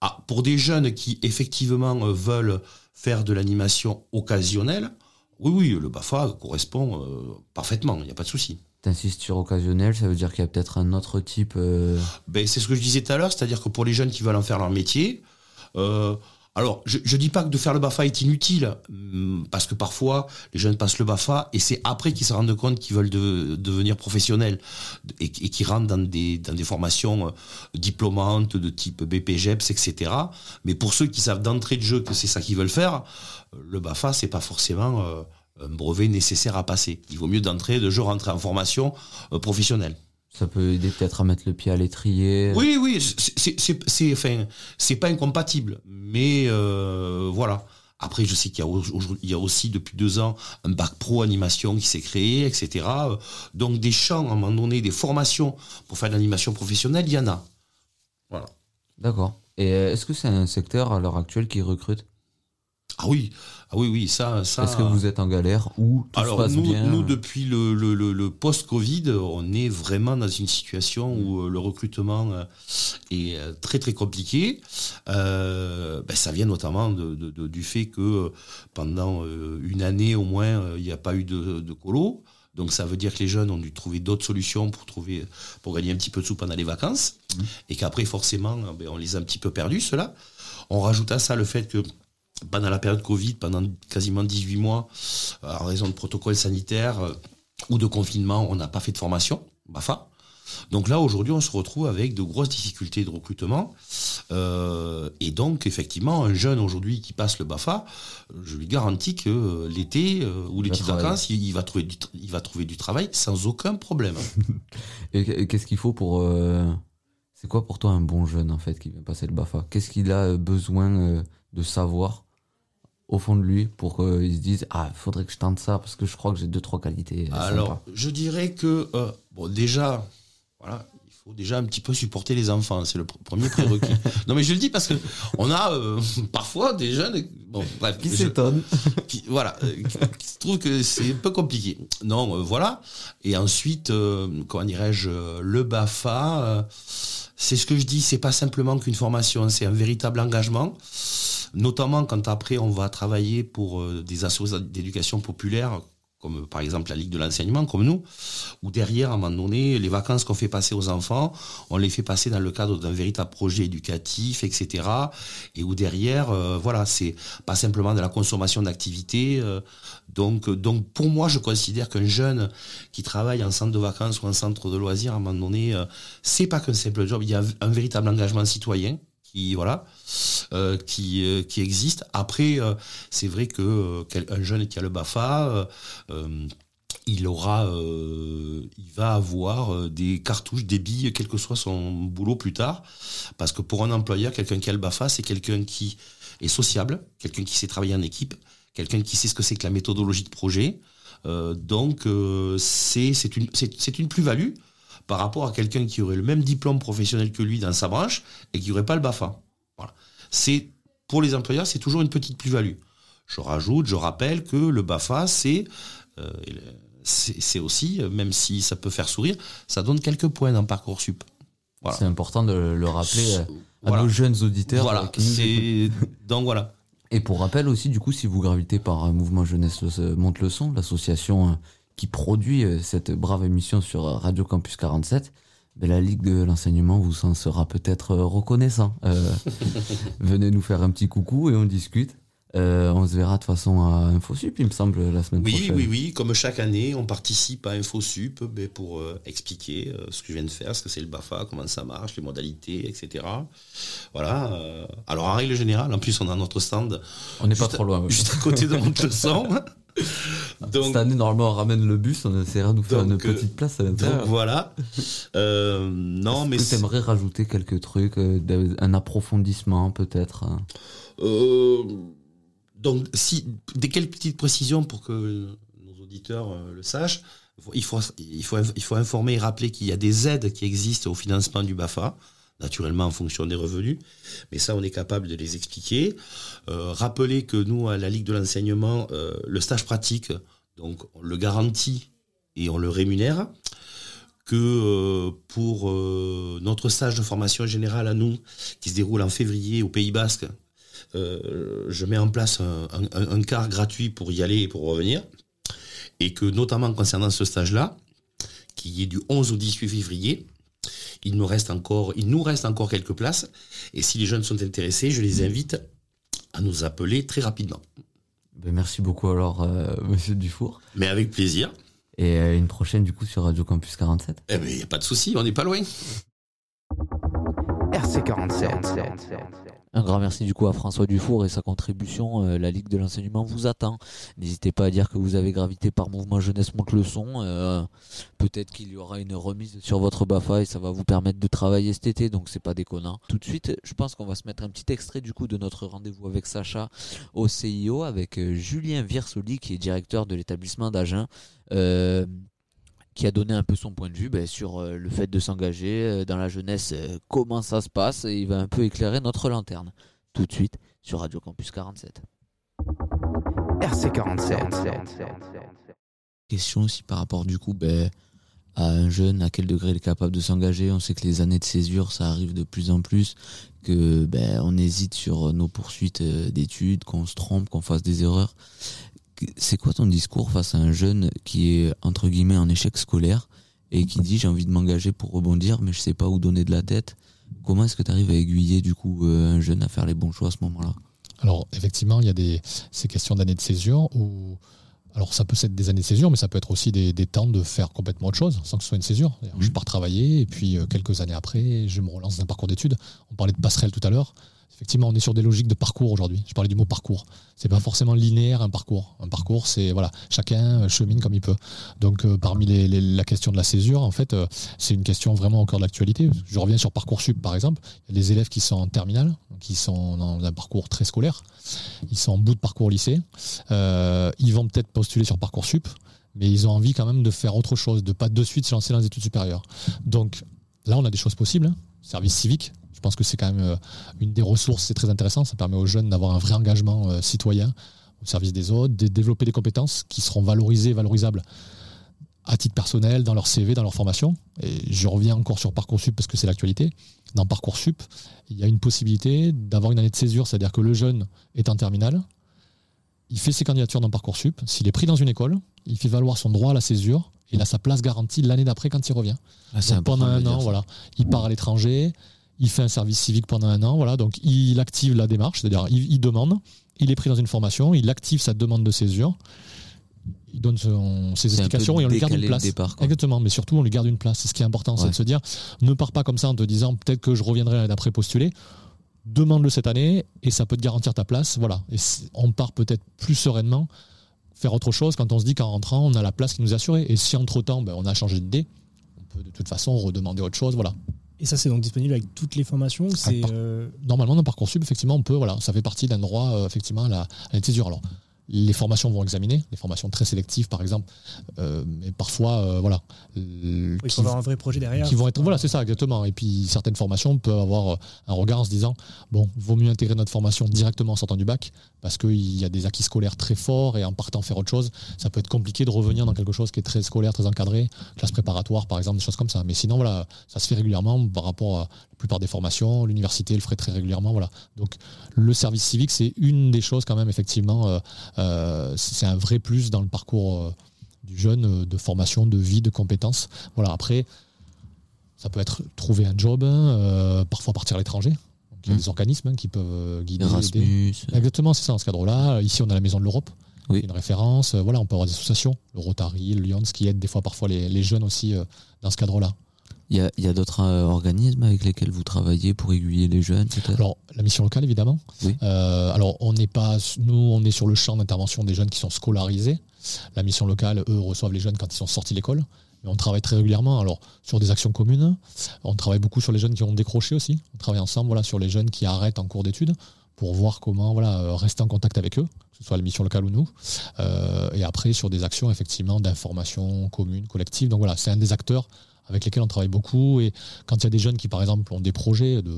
Ah, pour des jeunes qui effectivement euh, veulent faire de l'animation occasionnelle, oui, oui, le BAFA correspond euh, parfaitement, il n'y a pas de souci. T'insistes sur occasionnel, ça veut dire qu'il y a peut-être un autre type. euh, Ben, c'est ce que je disais tout à l'heure, c'est-à-dire que pour les jeunes qui veulent en faire leur métier, euh, alors je ne dis pas que de faire le BAFA est inutile, hum, parce que parfois les jeunes passent le BAFA et c'est après qu'ils se rendent compte qu'ils veulent de- devenir professionnels et, qu'ils rentrent dans des, formations euh, diplômantes de type BPGEPS, etc. Mais pour ceux qui savent d'entrée de jeu que c'est ça qu'ils veulent faire, le BAFA, c'est pas forcément euh, un brevet nécessaire à passer. Il vaut mieux d'entrée de jeu rentrer en formation euh, professionnelle. Ça peut aider peut-être à mettre le pied à l'étrier. Oui, oui, c'est- enfin, c'est pas incompatible, mais euh, voilà. Après, je sais qu'il y, y a aussi depuis deux ans un bac pro animation qui s'est créé, etc. Donc des champs, à un moment donné, des formations pour faire de l'animation professionnelle, il y en a. Voilà. D'accord. Et euh, est-ce que c'est un secteur à l'heure actuelle qui recrute? Ah oui, ah oui, oui, ça, ça. Est-ce que vous êtes en galère ou tout Alors se passe nous, bien nous, depuis le, le- le- le post-Covid, on est vraiment dans une situation où euh, le recrutement euh, est euh, très très compliqué. Euh, ben, ça vient notamment de- de- de- du fait que pendant une année au moins, il n'y a pas eu de, de colo. Donc ça veut dire que les jeunes ont dû trouver d'autres solutions pour trouver pour gagner un petit peu de sous pendant les vacances et qu'après forcément ben, on les a un petit peu perdus ceux-là. On rajoute à ça le fait que pendant la période Covid, pendant quasiment 18 mois, euh, en raison de protocoles sanitaires euh, ou de confinement, on n'a pas fait de formation, BAFA. Donc là, aujourd'hui, on se retrouve avec de grosses difficultés de recrutement. Euh, et donc, effectivement, un jeune aujourd'hui qui passe le BAFA, je lui garantis que euh, l'été euh, ou les petites vacances, il, il va trouver du, il va trouver du travail sans aucun problème. Et qu'est-ce qu'il faut pour. C'est quoi pour toi un bon jeune en fait qui vient passer le BAFA? Qu'est-ce qu'il a besoin de savoir? Au fond de lui pour qu'il se dise Ah, il faudrait que je tente ça parce que je crois que j'ai deux, trois qualités. euh, Alors, sympas. je dirais que, euh, bon, déjà, voilà, il faut déjà un petit peu supporter les enfants, c'est le pr- premier prérequis. non, mais je le dis parce que on a euh, parfois des jeunes, bon, bref, Qui s'étonnent. qui- voilà, euh, qui, qui trouvent que c'est un peu compliqué. Non, euh, voilà. Et ensuite, euh, comment dirais-je, euh, le Bafa, euh, c'est ce que je dis, c'est pas simplement qu'une formation, c'est un véritable engagement. Notamment quand après on va travailler pour euh, des associations d'éducation populaire, comme par exemple la Ligue de l'enseignement, comme nous, où derrière, à un moment donné, les vacances qu'on fait passer aux enfants, on les fait passer dans le cadre d'un véritable projet éducatif, etc. Et où derrière, euh, voilà, c'est pas simplement de la consommation d'activités. euh, donc, pour moi, je considère qu'un jeune qui travaille en centre de vacances ou en centre de loisirs, à un moment donné, c'est pas qu'un simple job, il y a un véritable engagement citoyen qui voilà euh, qui euh, qui existe. Après euh, c'est vrai que un jeune qui a le Bafa il aura il va avoir des cartouches des billes quel que soit son boulot plus tard. Parce que pour un employeur quelqu'un qui a le Bafa c'est quelqu'un qui est sociable quelqu'un qui sait travailler en équipe quelqu'un qui sait ce que c'est que la méthodologie de projet. Donc c'est une c'est c'est une plus-value par rapport à quelqu'un qui aurait le même diplôme professionnel que lui dans sa branche et qui n'aurait pas le BAFA. Voilà. C'est pour les employeurs, c'est toujours une petite plus-value. Je rajoute, je rappelle que le BAFA, c'est euh, c'est aussi, euh, même si ça peut faire sourire, ça donne quelques points dans Parcoursup. Voilà. C'est important de le rappeler euh, à Voilà. nos jeunes auditeurs. Voilà, c'est- donc. Et pour rappel aussi, du coup, si vous gravitez par un mouvement jeunesse monte le son, l'association qui produit euh, cette brave émission sur Radio Campus 47, ben, la Ligue de l'enseignement vous en sera peut-être euh, reconnaissant. Euh, venez nous faire un petit coucou et on discute. Euh, on se verra de toute façon à InfoSup, il me semble, la semaine Oui, prochaine. oui, oui. Comme chaque année, on participe à InfoSup ben, pour euh, expliquer euh, ce que je viens de faire, ce que c'est le BAFA, comment ça marche, les modalités, etc. Voilà. alors, en règle générale, en plus, on a notre stand. On n'est pas trop loin, oui. Juste à côté de Monte-le-Son. Donc, Cette année, normalement, on ramène le bus, on essaiera de nous faire Donc, une euh, petite place à l'intérieur. donc voilà. Euh, non, mais que t'aimerais rajouter quelques trucs, euh, un approfondissement peut-être hein? Euh, donc, si, des quelques petites précisions pour que nos auditeurs le sachent? Il faut, il, faut, il faut informer et rappeler qu'il y a des aides qui existent au financement du BAFA, naturellement en fonction des revenus, mais ça, on est capable de les expliquer. Euh, rappeler que nous, à la Ligue de l'enseignement, euh, le stage pratique, donc on le garantit et on le rémunère que euh, pour notre stage de formation générale à nous, qui se déroule en février au Pays Basque, je mets en place un, un- un quart gratuit pour y aller et pour revenir. Et que notamment concernant ce stage-là, qui est du 11 au 18 février, il nous reste encore, il nous reste encore quelques places. Et si les jeunes sont intéressés, je les invite à nous appeler très rapidement. Ben, Merci beaucoup alors, euh, monsieur Dufour. Mais avec plaisir. Et euh, une prochaine du coup sur Radio Campus 47. Eh bien, il n'y a pas de souci, on n'est pas loin. RC47. Un grand merci du coup à François Dufour et sa contribution. Euh, la Ligue de l'enseignement vous attend. N'hésitez pas à dire que vous avez gravité par Mouvement Jeunesse Monte le Son. Euh, Peut-être qu'il y aura une remise sur votre BAFA et ça va vous permettre de travailler cet été, donc c'est pas déconnant. Tout de suite, je pense qu'on va se mettre un petit extrait du coup de notre rendez-vous avec Sacha au CIO avec euh, Julien Virsoli qui est directeur de l'établissement d'Agen. Qui a donné un peu son point de vue ben, sur euh, le fait de s'engager euh, dans la jeunesse, euh, comment ça se passe, et il va un peu éclairer notre lanterne. Tout de suite sur Radio Campus 47. RC47. Question aussi par rapport du coup ben, à un jeune, à quel degré il est capable de s'engager. On sait que les années de césure, ça arrive de plus en plus, que ben, on hésite sur nos poursuites d'études, qu'on se trompe, qu'on fasse des erreurs. C'est quoi ton discours face à un jeune qui est entre guillemets en échec scolaire et qui dit j'ai envie de m'engager pour rebondir mais je sais pas où donner de la tête Comment est-ce que tu arrives à aiguiller du coup euh, un jeune à faire les bons choix à ce moment-là? Alors, effectivement, il y a des, ces questions d'année de césure où alors ça peut être des années de césure, mais ça peut être aussi des, des temps de faire complètement autre chose sans que ce soit une césure. Je pars travailler et puis euh, quelques années après, je me relance dans un parcours d'études. On parlait de passerelle tout à l'heure. Effectivement, on est sur des logiques de parcours aujourd'hui. Je parlais du mot parcours. C'est pas forcément linéaire un parcours. Un parcours, c'est voilà, chacun euh, chemine comme il peut. Donc euh, parmi la question de la césure, en fait, euh, c'est une question vraiment de l'actualité. Je reviens sur parcoursup par exemple. Il élèves qui sont en terminale, qui sont dans un parcours très scolaire. Ils sont en bout de parcours lycée. Ils vont peut-être postuler sur parcoursup, mais ils ont envie quand même de faire autre chose, de pas de suite se lancer dans les études supérieures. Donc là, on a des choses possibles. Service civique, je pense que c'est quand même euh, une des ressources, c'est très intéressant. Ça permet aux jeunes d'avoir un vrai engagement euh, citoyen au service des autres, de développer des compétences qui seront valorisées, valorisables à titre personnel, dans leur CV, dans leur formation. Et je reviens encore sur Parcoursup parce que c'est l'actualité. Dans Parcoursup, il y a une possibilité d'avoir une année de césure, c'est-à-dire que le jeune est en terminale, il fait ses candidatures dans Parcoursup, s'il est pris dans une école, il fait valoir son droit à la césure, il a sa place garantie l'année d'après quand il revient. Ah, Donc, pendant un an, voilà, il part à l'étranger, il fait un service civique pendant un an, voilà, donc il active la démarche, c'est-à-dire il, il demande, il est pris dans une formation, il active sa demande de césure, il donne son- ses explications et on lui garde une place. départ. Exactement, mais surtout on lui garde une place. C'est ce qui est important, c'est de se dire ne pars pas comme ça en te disant peut-être que je reviendrai l'année d'après postuler. Demande-le cette année et ça peut te garantir ta place. Voilà. Et on part peut-être plus sereinement faire autre chose quand on se dit qu'en rentrant on a la place qui nous est assurée. Et si entre temps on a changé d'idée, on peut de toute façon redemander autre chose. Voilà. Et ça, c'est donc disponible avec toutes les formations c'est, euh, Normalement, dans Parcoursup, effectivement, on peut, voilà, ça fait partie d'un droit, euh, effectivement, à la, à la césure. Alors, les formations vont examiner, les formations très sélectives, par exemple, euh, mais parfois, euh, voilà. euh, qui- avoir un vrai projet derrière. qui vont être voilà c'est ça exactement et puis certaines formations peuvent avoir euh, un regard en se disant bon vaut mieux intégrer notre formation directement en sortant du bac parce qu'il y a des acquis scolaires très forts et en partant faire autre chose ça peut être compliqué de revenir dans quelque chose qui est très scolaire très encadré classe préparatoire par exemple des choses comme ça mais sinon voilà ça se fait régulièrement par rapport à la plupart des formations l'université le ferait très régulièrement voilà donc le service civique c'est une des choses quand même effectivement euh, euh, c'est un vrai plus dans le parcours euh, du jeune euh, de formation de vie de compétences voilà après ça peut être trouver un job, hein, euh, parfois partir à l'étranger. Il y a des organismes hein, qui peuvent euh, guider. Erasmus. aider. Exactement, c'est ça, dans ce cadre-là. Ici, on a la Maison de l'Europe, une référence. Euh, Voilà, on peut avoir des associations, le Rotary, le Lions, qui aident des fois parfois les, les jeunes aussi euh, dans ce cadre-là. Il y a, il y a d'autres euh, organismes avec lesquels vous travaillez pour aiguiller les jeunes, Alors, la mission locale, évidemment. Oui. Euh, alors, on n'est pas, nous, on est sur le champ d'intervention des jeunes qui sont scolarisés. La mission locale, eux, reçoivent les jeunes quand ils sont sortis de l'école. Mais on travaille très régulièrement alors sur des actions communes. On travaille beaucoup sur les jeunes qui ont décroché aussi. On travaille ensemble voilà, sur les jeunes qui arrêtent en cours d'études pour voir comment voilà, euh, rester en contact avec eux, que ce soit la mission locale ou nous. Euh, et après, sur des actions effectivement d'information commune, collective. Donc voilà, c'est un des acteurs avec lesquels on travaille beaucoup. Et quand il y a des jeunes qui, par exemple, ont des projets de,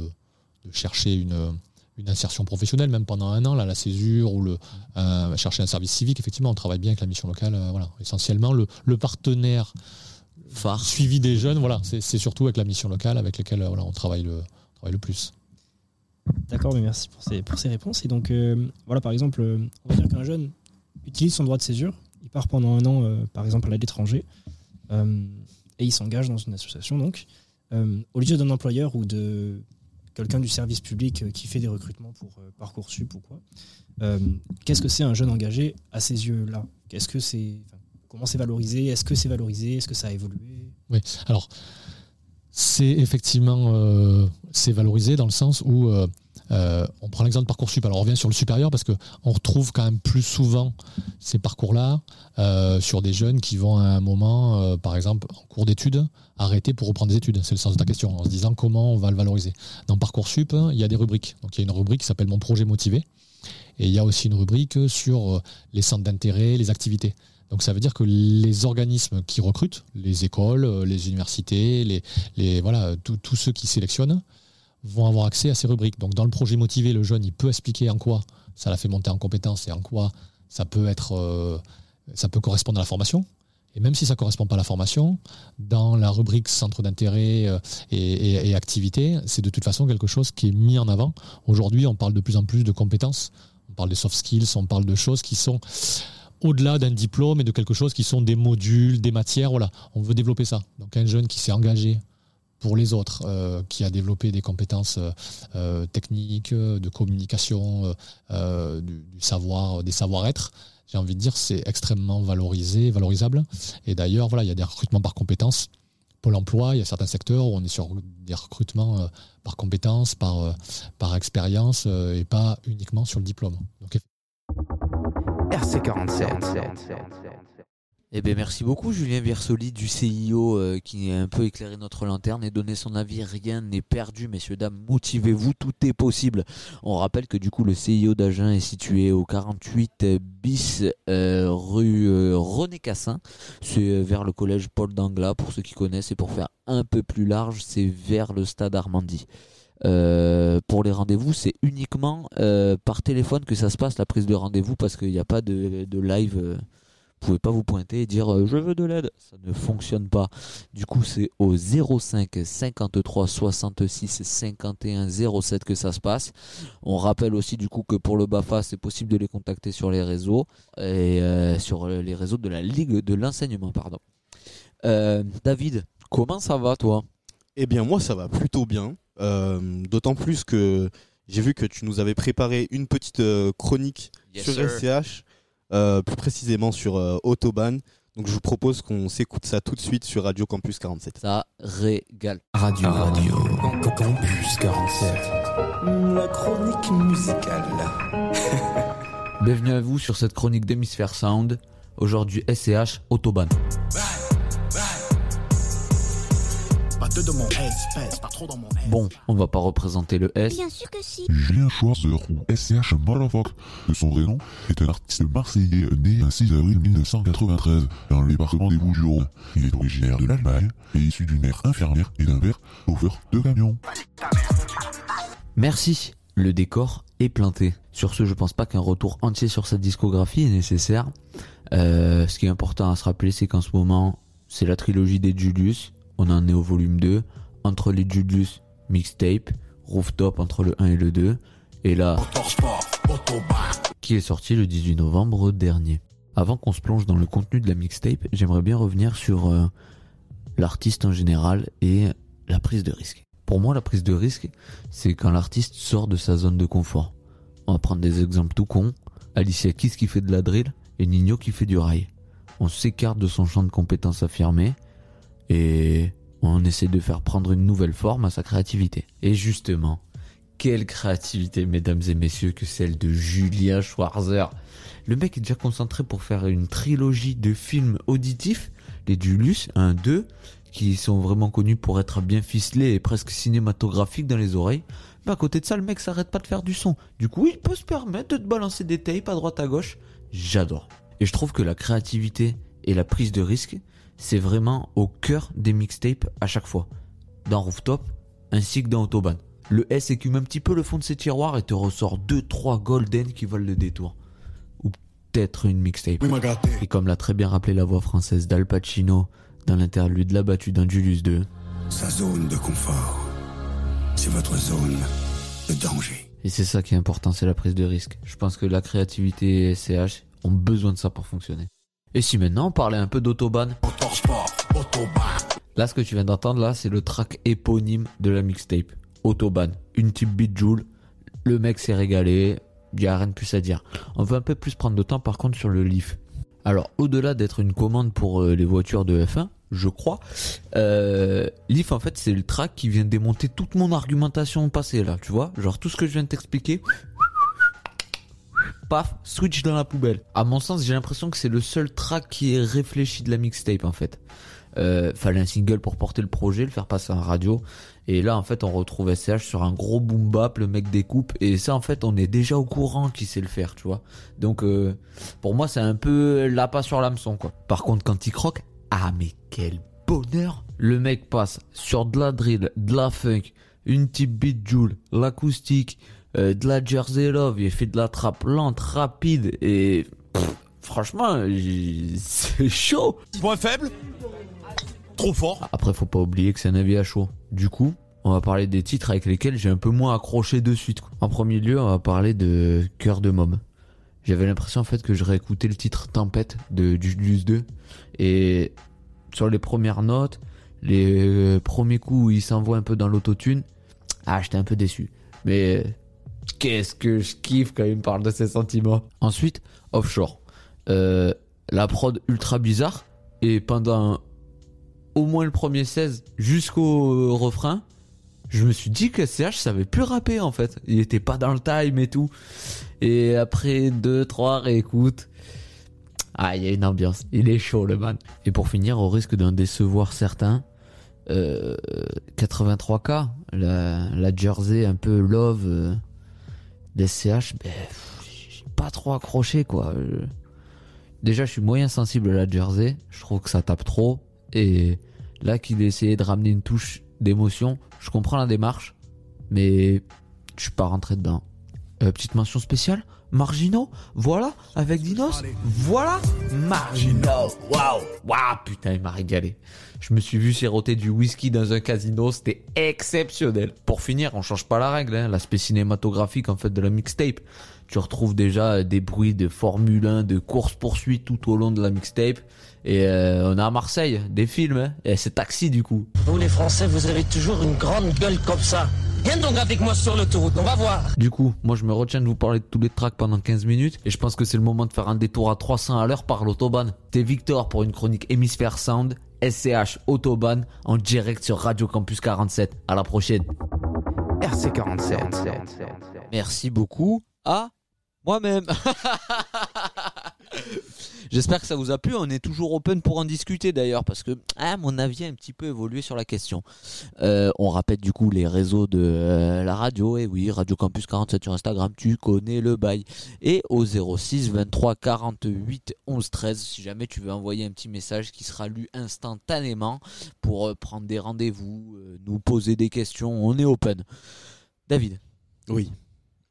de chercher une, une insertion professionnelle, même pendant un an, là, la césure ou le, euh, chercher un service civique, effectivement, on travaille bien avec la mission locale. euh, voilà. Essentiellement, le, le partenaire suivi des jeunes, voilà, c'est c'est surtout avec la mission locale avec lesquelles euh, voilà, on travaille le, on travaille le plus. D'accord, mais merci pour ces, pour ces réponses. Et donc, euh, voilà, par exemple, on va dire qu'un jeune utilise son droit de césure, il part pendant un an, euh, par exemple, à l'étranger, euh, il s'engage dans une association, donc, euh, au lieu d'un employeur ou de quelqu'un du service public euh, qui fait des recrutements pour euh, Parcoursup ou quoi, qu'est-ce que c'est un jeune engagé à ces yeux-là? Qu'est-ce que c'est Comment c'est valorisé? Est-ce que c'est valorisé? Est-ce que ça a évolué? Oui, alors c'est effectivement c'est valorisé dans le sens où euh, on prend l'exemple de Parcoursup. Alors on revient sur le supérieur parce que on retrouve quand même plus souvent ces parcours-là euh, sur des jeunes qui vont à un moment, euh, par exemple en cours d'études, arrêter pour reprendre des études. C'est le sens de ta question, en se disant comment on va le valoriser. Dans Parcoursup, il y a des rubriques. Donc il y a une rubrique qui s'appelle Mon projet motivé. Et il y a aussi une rubrique sur les centres d'intérêt, les activités. Donc ça veut dire que les organismes qui recrutent, les écoles, les universités, les, voilà, tous ceux qui sélectionnent, vont avoir accès à ces rubriques. Donc dans le projet motivé, le jeune, il peut expliquer en quoi ça l'a fait monter en compétence et en quoi ça peut être, euh, ça peut correspondre à la formation. Et même si ça ne correspond pas à la formation, dans la rubrique centre d'intérêt euh, et, et, et activité, c'est de toute façon quelque chose qui est mis en avant. Aujourd'hui, on parle de plus en plus de compétences. On parle des soft skills, on parle de choses qui sont au-delà d'un diplôme et de quelque chose qui sont des modules, des matières. Voilà, on veut développer ça. Donc un jeune qui s'est engagé pour les autres, euh, qui a développé des compétences euh, euh, techniques, de communication, du, savoir, des savoir-être. j'ai envie de dire, c'est extrêmement valorisé, valorisable. Et d'ailleurs, voilà, il y a des recrutements par compétences. Pôle emploi, il y a certains secteurs où on est sur des recrutements par compétences, par, par expérience et pas uniquement sur le diplôme. Donc, RC47. Eh bien, merci beaucoup, Julien Versoli du CIO euh, qui a un peu éclairé notre lanterne et donné son avis. Rien n'est perdu, messieurs, dames. Motivez-vous, tout est possible. On rappelle que du coup, le CIO d'Agen est situé au 48 bis euh, rue euh, René Cassin. C'est vers le collège Paul Dangla, pour ceux qui connaissent. Et pour faire un peu plus large, c'est vers le stade Armandie. Pour les rendez-vous, c'est uniquement par téléphone que ça se passe la prise de rendez-vous parce qu'il n'y a pas de, live. Pouvez pas vous pointer et dire euh, je veux de l'aide. Ça ne fonctionne pas. Du coup, c'est au 05 53 66 51 07 que ça se passe. On rappelle aussi du coup que pour le BAFA, c'est possible de les contacter sur les réseaux et euh, sur les réseaux de la Ligue de l'enseignement. Pardon. Euh, David, comment ça va toi? Eh bien, moi, ça va plutôt bien. D'autant plus que j'ai vu que tu nous avais préparé une petite chronique Yes, sur sir. SCH, plus précisément sur euh, Autobahn. Donc, je vous propose qu'on s'écoute ça tout de suite sur Radio Campus 47. Ça régale. Radio, radio. Campus 47. La chronique musicale. Bienvenue à vous sur cette chronique d'Hémisphère Sound. Aujourd'hui, SCH Autobahn. Pas deux de mon espèce, pas trop dans mon Bon, on va pas représenter le S. Bien sûr que si. Julien Schwarzer ou SCH Motherfuck de son vrai nom est un artiste marseillais né le 6 avril 1993 dans le département des Bouches-du-Rhône. Il est originaire de l'Allemagne et issu d'une mère infirmière et d'un père chauffeur de camion. Merci, le décor est planté. Sur ce, je pense pas qu'un retour entier sur cette discographie est nécessaire. Euh, ce qui est important à se rappeler, c'est qu'en ce moment, c'est la trilogie des Julius. On en est au volume 2. Entre les Julius, mixtape, rooftop entre le 1 et le 2. Et là, qui est sorti le 18 novembre dernier. Avant qu'on se plonge dans le contenu de la mixtape, j'aimerais bien revenir sur euh, l'artiste en général et la prise de risque. Pour moi, la prise de risque, c'est quand l'artiste sort de sa zone de confort. On va prendre des exemples tout cons. Alicia Keys qui fait de la drill et Nino qui fait du rail. On s'écarte de son champ de compétences affirmé et on essaie de faire prendre une nouvelle forme à sa créativité. Et justement, quelle créativité, mesdames et messieurs, que celle de Julien Schwarzer. Le mec est déjà concentré pour faire une trilogie de films auditifs, les Julius 1, 2, qui sont vraiment connus pour être bien ficelés et presque cinématographiques dans les oreilles. Mais à côté de ça, le mec s'arrête pas de faire du son. Du coup, il peut se permettre de te balancer des tapes à droite à gauche. J'adore. Et je trouve que la créativité et la prise de risque, c'est vraiment au cœur des mixtapes à chaque fois. Dans Rooftop, ainsi que dans Autobahn. Le S écume un petit peu le fond de ses tiroirs et te ressort 2-3 golden qui volent le détour. Ou peut-être une mixtape. Et comme l'a très bien rappelé la voix française d'Al Pacino dans l'interlude La battue d'un Julius 2. Sa zone de confort, c'est votre zone de danger. Et c'est ça qui est important, c'est la prise de risque. Je pense que la créativité et SCH ont besoin de ça pour fonctionner. Et si maintenant on parlait un peu d'autobahn Là, ce que tu viens d'entendre, là, c'est le track éponyme de la mixtape. Autobahn. Une type beat joule. Le mec s'est régalé. Il a rien de plus à dire. On va un peu plus prendre de temps, par contre, sur le Leaf. Alors, au-delà d'être une commande pour euh, les voitures de F1, je crois, euh, Leaf, en fait, c'est le track qui vient démonter toute mon argumentation passée, là, tu vois Genre, tout ce que je viens de t'expliquer, paf, switch dans la poubelle. À mon sens, j'ai l'impression que c'est le seul track qui est réfléchi de la mixtape en fait. Euh, fallait un single pour porter le projet, le faire passer en radio. Et là, en fait, on retrouve SCH sur un gros boom bap, le mec découpe. Et ça, en fait, on est déjà au courant qu'il sait le faire, tu vois. Donc, euh, pour moi, c'est un peu la pas sur l'hameçon, quoi. Par contre, quand il croque, ah, mais quel bonheur! Le mec passe sur de la drill, de la funk, une type beat joule, l'acoustique, euh, de la Jersey Love, il fait de la trappe lente, rapide et pff, franchement, c'est chaud. Point faible? Trop fort Après, faut pas oublier que c'est un avis à chaud. Du coup, on va parler des titres avec lesquels j'ai un peu moins accroché de suite. En premier lieu, on va parler de Cœur de Môme. J'avais l'impression en fait que je réécoutais le titre Tempête de Julius 2 et sur les premières notes, les euh, premiers coups où il s'envoie un peu dans l'autotune, ah, j'étais un peu déçu. Mais qu'est-ce que je kiffe quand il me parle de ses sentiments. Ensuite, Offshore. Euh, la prod ultra bizarre. Et pendant au moins le premier 16 jusqu'au refrain, je me suis dit que SCH savait plus rapper en fait. Il était pas dans le time et tout. Et après deux, trois réécoutes, ah, il y a une ambiance. Il est chaud le man. Et pour finir, au risque d'en décevoir certains, euh, 83K, la, la jersey un peu love euh, d'SCH, ben, pff, j'ai pas trop accroché quoi. Déjà, je suis moyen sensible à la jersey. Je trouve que ça tape trop. Et là, qu'il ait essayé de ramener une touche d'émotion, je comprends la démarche, mais je suis pas rentré dedans. Euh, petite mention spéciale, Margino, voilà, avec Dinos, voilà, Margino, waouh, waouh, putain, il m'a régalé. Je me suis vu siroter du whisky dans un casino, c'était exceptionnel. Pour finir, on change pas la règle, hein, l'aspect cinématographique en fait de la mixtape. Tu retrouves déjà des bruits de Formule 1, de course-poursuite tout au long de la mixtape. Et euh, on a à Marseille des films, hein, et c'est taxi du coup. Vous les Français, vous avez toujours une grande gueule comme ça. Viens donc avec moi sur l'autoroute, on va voir. Du coup, moi je me retiens de vous parler de tous les tracks pendant 15 minutes et je pense que c'est le moment de faire un détour à 300 à l'heure par l'autobahn. T'es Victor pour une chronique Hémisphère Sound, SCH Autobahn en direct sur Radio Campus 47. À la prochaine. RC47. Merci beaucoup à moi-même. J'espère que ça vous a plu. On est toujours open pour en discuter d'ailleurs parce que ah, mon avis a un petit peu évolué sur la question. Euh, on rappelle du coup les réseaux de euh, la radio. Et oui, Radio Campus 47 sur Instagram, tu connais le bail. Et au 06 23 48 11 13 si jamais tu veux envoyer un petit message qui sera lu instantanément pour euh, prendre des rendez-vous, nous poser des questions. On est open. David. Oui.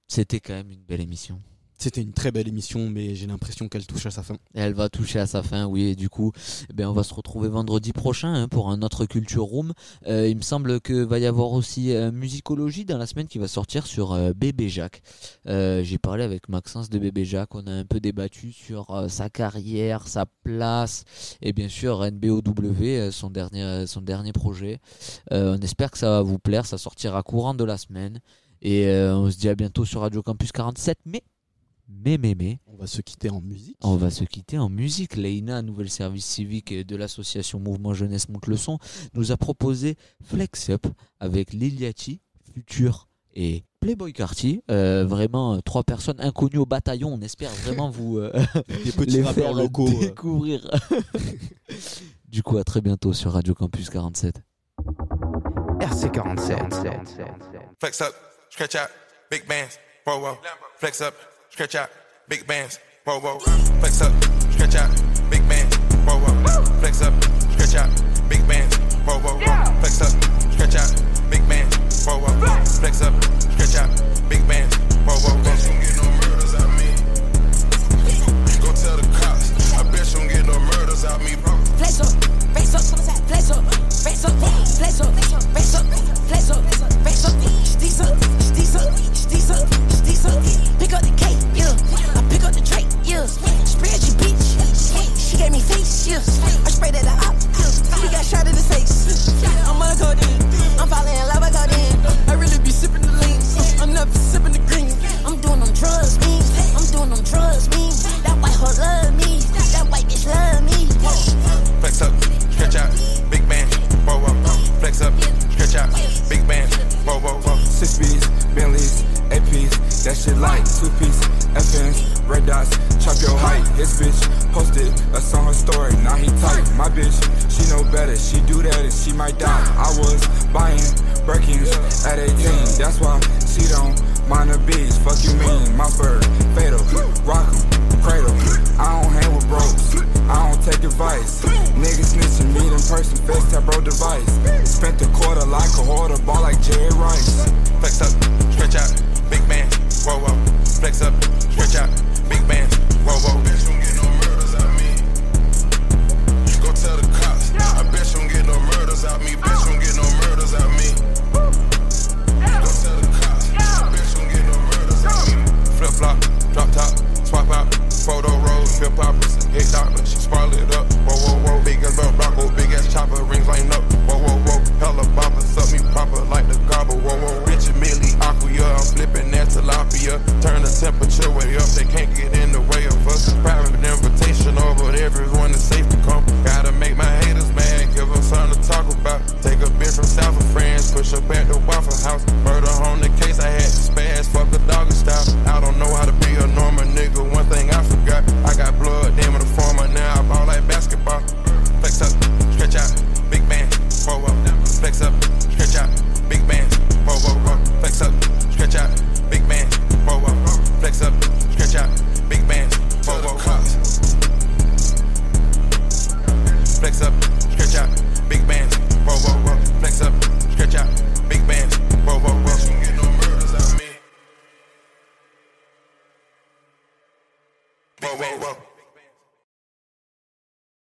C'était quand même une belle émission. C'était une très belle émission, mais j'ai l'impression qu'elle touche à sa fin. Elle va toucher à sa fin, oui. Et du coup, eh ben, on va se retrouver vendredi prochain hein, pour un autre Culture Room. Euh, il me semble que va y avoir aussi euh, Musicologie dans la semaine qui va sortir sur euh, Bébé Jacques. J'ai parlé avec Maxence de Bébé Jacques. On a un peu débattu sur sa carrière, sa place et bien sûr NBOW, son dernier, son dernier projet. On espère que ça va vous plaire. Ça sortira courant de la semaine. Et on se dit à bientôt sur Radio Campus 47. Mais mais, mais, mais. On va se quitter en musique. On va se quitter en musique. Leïna, nouvelle service civique de l'association Mouvement Jeunesse Monte le Son, nous a proposé Flex Up avec Liliati, Futur et Playboy Carty. Euh, vraiment, euh, trois personnes inconnues au bataillon. On espère vraiment vous euh, Des petits les faire locaux, euh. découvrir. du coup, à très bientôt sur Radio Campus 47. RC47. Flex up, stretch out, big bands, whoa whoa. Flex up, stretch out, big bands, whoa whoa. Flex up, stretch out, big bands, whoa whoa. Flex up, stretch out, big bands, whoa whoa. Flex up, stretch out, big bands, whoa whoa. Flex up, stretch out, big bands, whoa whoa. Bet you don't get no murders out me. Go tell the cops, I bet you don't get no murders out me. Flex up, flex up, up, flex up, up, flex up, up, flex up, up, up, up, up. Pick up the cake, yeah. I pick up the tray, yeah. Spread your bitch. She gave me face, yeah. I sprayed at the op, yeah. He got shot in the face. I'm on a. I'm falling in love with. I really be sipping the lean. I'm never sipping the green. I'm doing them drugs, me. I'm doing them drugs. That white hoe love me. Stretch out, big band, whoa whoa. Flex up, stretch out, big band, whoa whoa whoa. Six B's, Bentleys, APs, that shit like two piece, FNs, red dots, chop your height. His bitch posted us on her story, now he tight. My bitch, she know better, she do that and she might die. I was buying Birkins at 18, that's why she don't mind the beats. Fuck you mean, my bird, fatal, rock 'em, cradle. I don't hang with bros, I don't take advice. Person, face that bro device. Spent a quarter like a hoarder, ball like Jerry Rice. Flex up, stretch out, big band, whoa whoa. Flex up, stretch out,